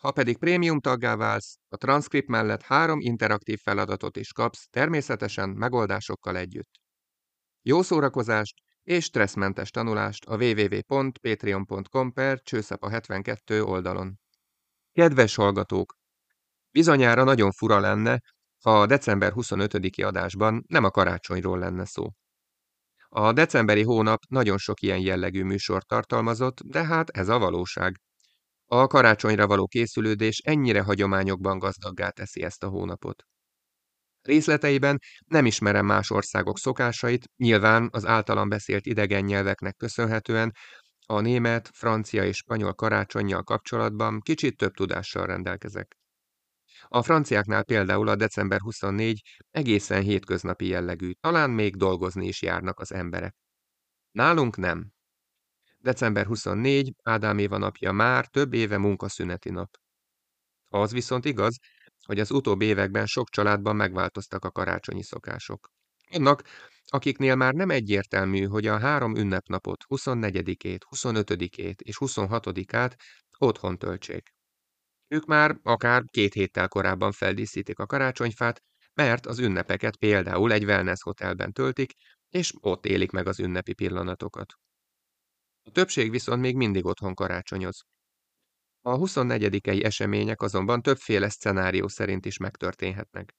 Ha pedig prémium taggá válsz, a transzkript mellett három interaktív feladatot is kapsz, természetesen megoldásokkal együtt. Jó szórakozást és stresszmentes tanulást a www.patreon.com per csőszapa 72 oldalon. Kedves hallgatók! Bizonyára nagyon fura lenne, ha a december 25-i adásban nem a karácsonyról lenne szó. A decemberi hónap nagyon sok ilyen jellegű műsort tartalmazott, de hát ez a valóság. A karácsonyra való készülődés ennyire hagyományokban gazdaggá teszi ezt a hónapot. Részleteiben nem ismerem más országok szokásait, nyilván az általam beszélt idegen nyelveknek köszönhetően a német, francia és spanyol karácsonyjal kapcsolatban kicsit több tudással rendelkezek. A franciáknál például a december 24 egészen hétköznapi jellegű, talán még dolgozni is járnak az emberek. Nálunk nem. December 24, Ádám Éva napja már több éve munkaszüneti nap. Az viszont igaz, hogy az utóbbi években sok családban megváltoztak a karácsonyi szokások. Annak, akiknél már nem egyértelmű, hogy a három ünnepnapot, 24-ét, 25-ét és 26-át otthon töltsék. Ők már akár két héttel korábban feldíszítik a karácsonyfát, mert az ünnepeket például egy wellness hotelben töltik, és ott élik meg az ünnepi pillanatokat. A többség viszont még mindig otthon karácsonyoz. A 24 események azonban többféle szcenárió szerint is megtörténhetnek.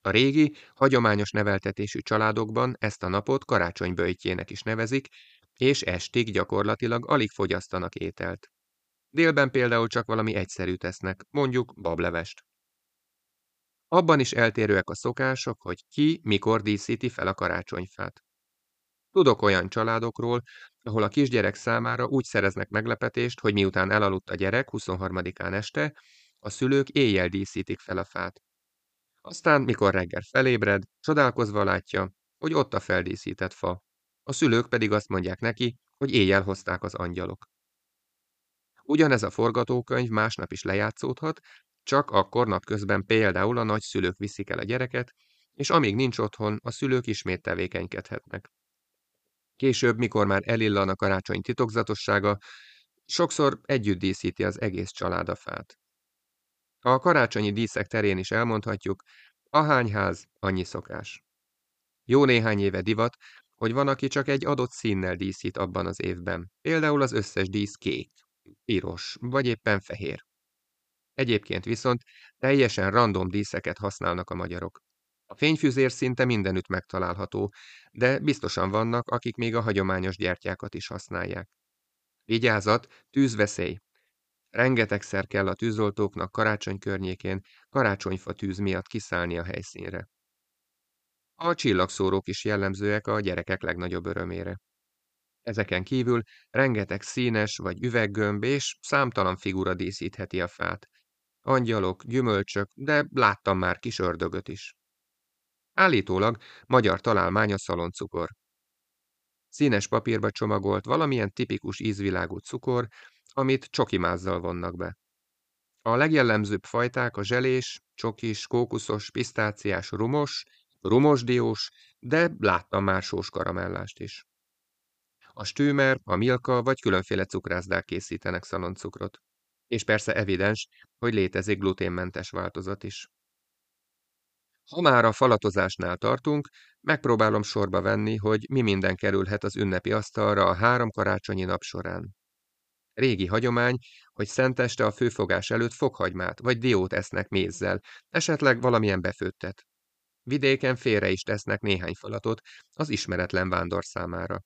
A régi, hagyományos neveltetésű családokban ezt a napot karácsonyböjtjének is nevezik, és estig gyakorlatilag alig fogyasztanak ételt. Délben például csak valami egyszerű tesznek, mondjuk bablevest. Abban is eltérőek a szokások, hogy ki mikor díszíti fel a karácsonyfát. Tudok olyan családokról, ahol a kisgyerek számára úgy szereznek meglepetést, hogy miután elaludt a gyerek 23-án este, a szülők éjjel díszítik fel a fát. Aztán, mikor reggel felébred, csodálkozva látja, hogy ott a feldíszített fa. A szülők pedig azt mondják neki, hogy éjjel hozták az angyalok. Ugyanez a forgatókönyv másnap is lejátszódhat, csak akkor napközben például a nagyszülők viszik el a gyereket, és amíg nincs otthon, a szülők ismét tevékenykedhetnek. Később, mikor már elillan a karácsony titokzatossága, sokszor együtt díszíti az egész család a fát. A karácsonyi díszek terén is elmondhatjuk, ahány ház, annyi szokás. Jó néhány éve divat, hogy van, aki csak egy adott színnel díszít abban az évben. Például az összes dísz kék, piros, vagy éppen fehér. Egyébként viszont teljesen random díszeket használnak a magyarok. A fényfüzér szinte mindenütt megtalálható, de biztosan vannak, akik még a hagyományos gyertyákat is használják. Vigyázat, tűzveszély! Rengetegszer kell a tűzoltóknak karácsony környékén karácsonyfa tűz miatt kiszállni a helyszínre. A csillagszórók is jellemzőek a gyerekek legnagyobb örömére. Ezeken kívül rengeteg színes vagy üveggömb és számtalan figura díszítheti a fát. Angyalok, gyümölcsök, de láttam már kis ördögöt is. Állítólag magyar találmány a szaloncukor. Színes papírba csomagolt valamilyen tipikus ízvilágú cukor, amit csokimázzal vonnak be. A legjellemzőbb fajták a zselés, csokis, kókuszos, pisztáciás, rumos, rumosdiós, de láttam már sós karamellást is. A stűmer, a milka vagy különféle cukrászdák készítenek szaloncukrot. És persze evidens, hogy létezik gluténmentes változat is. Ha már a falatozásnál tartunk, megpróbálom sorba venni, hogy mi minden kerülhet az ünnepi asztalra a három karácsonyi nap során. Régi hagyomány, hogy szenteste a főfogás előtt fokhagymát vagy diót esznek mézzel, esetleg valamilyen befőttet. Vidéken félre is tesznek néhány falatot az ismeretlen vándor számára.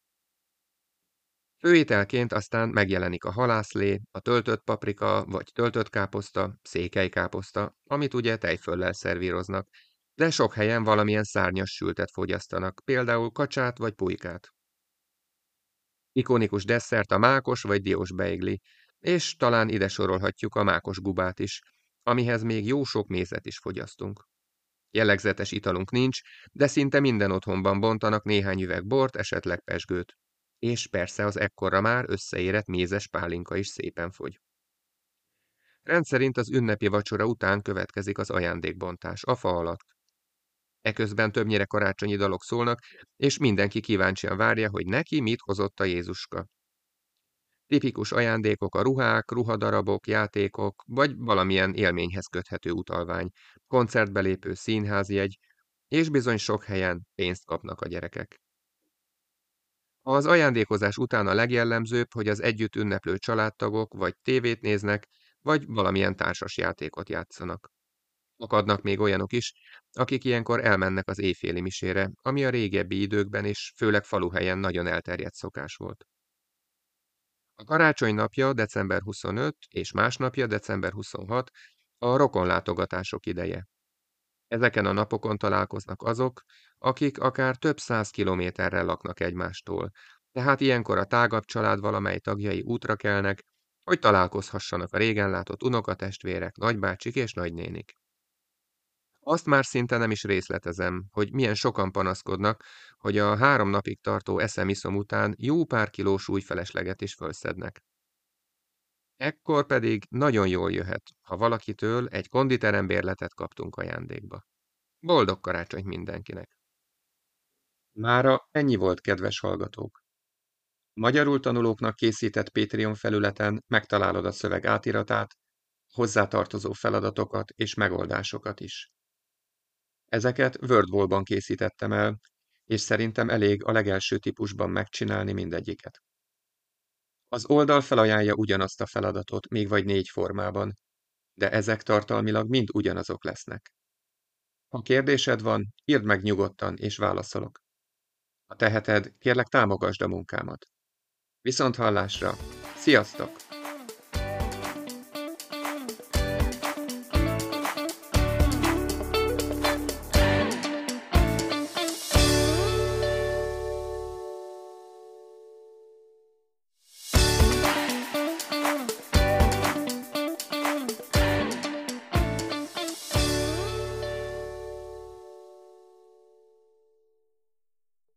Főételként aztán megjelenik a halászlé, a töltött paprika vagy töltött káposzta, székelykáposzta, amit ugye tejföllel szervíroznak, de sok helyen valamilyen szárnyas sültet fogyasztanak, például kacsát vagy pulykát. Ikonikus desszert a mákos vagy diós beigli, és talán ide sorolhatjuk a mákos gubát is, amihez még jó sok mézet is fogyasztunk. Jellegzetes italunk nincs, de szinte minden otthonban bontanak néhány üveg bort, esetleg pesgőt. És persze az ekkorra már összeérett mézes pálinka is szépen fogy. Rendszerint az ünnepi vacsora után következik az ajándékbontás, a fa alatt. Eközben többnyire karácsonyi dalok szólnak, és mindenki kíváncsian várja, hogy neki mit hozott a Jézuska. Tipikus ajándékok a ruhák, ruhadarabok, játékok, vagy valamilyen élményhez köthető utalvány, koncertbelépő színházjegy, és bizony sok helyen pénzt kapnak a gyerekek. Az ajándékozás után a legjellemzőbb, hogy az együtt ünneplő családtagok vagy tévét néznek, vagy valamilyen társas játékot játszanak. Akadnak még olyanok is, akik ilyenkor elmennek az éjféli misére, ami a régebbi időkben és főleg faluhelyen nagyon elterjedt szokás volt. A karácsony napja december 25 és másnapja december 26 a rokonlátogatások ideje. Ezeken a napokon találkoznak azok, akik akár több száz kilométerrel laknak egymástól, tehát ilyenkor a tágabb család valamely tagjai útra kelnek, hogy találkozhassanak a régen látott unokatestvérek, nagybácsik és nagynénik. Azt már szinte nem is részletezem, hogy milyen sokan panaszkodnak, hogy a három napig tartó eszemiszom után jó pár kilós újfelesleget is fölszednek. Ekkor pedig nagyon jól jöhet, ha valakitől egy konditerembérletet kaptunk ajándékba. Boldog karácsonyt mindenkinek! Mára ennyi volt, kedves hallgatók! Magyarul tanulóknak készített Patreon felületen megtalálod a szöveg átiratát, hozzátartozó feladatokat és megoldásokat is. Ezeket WordWall-ban készítettem el, és szerintem elég a legelső típusban megcsinálni mindegyiket. Az oldal felajánlja ugyanazt a feladatot, még vagy négy formában, de ezek tartalmilag mind ugyanazok lesznek. Ha kérdésed van, írd meg nyugodtan, és válaszolok. Ha teheted, kérlek támogasd a munkámat. Viszont hallásra! Sziasztok!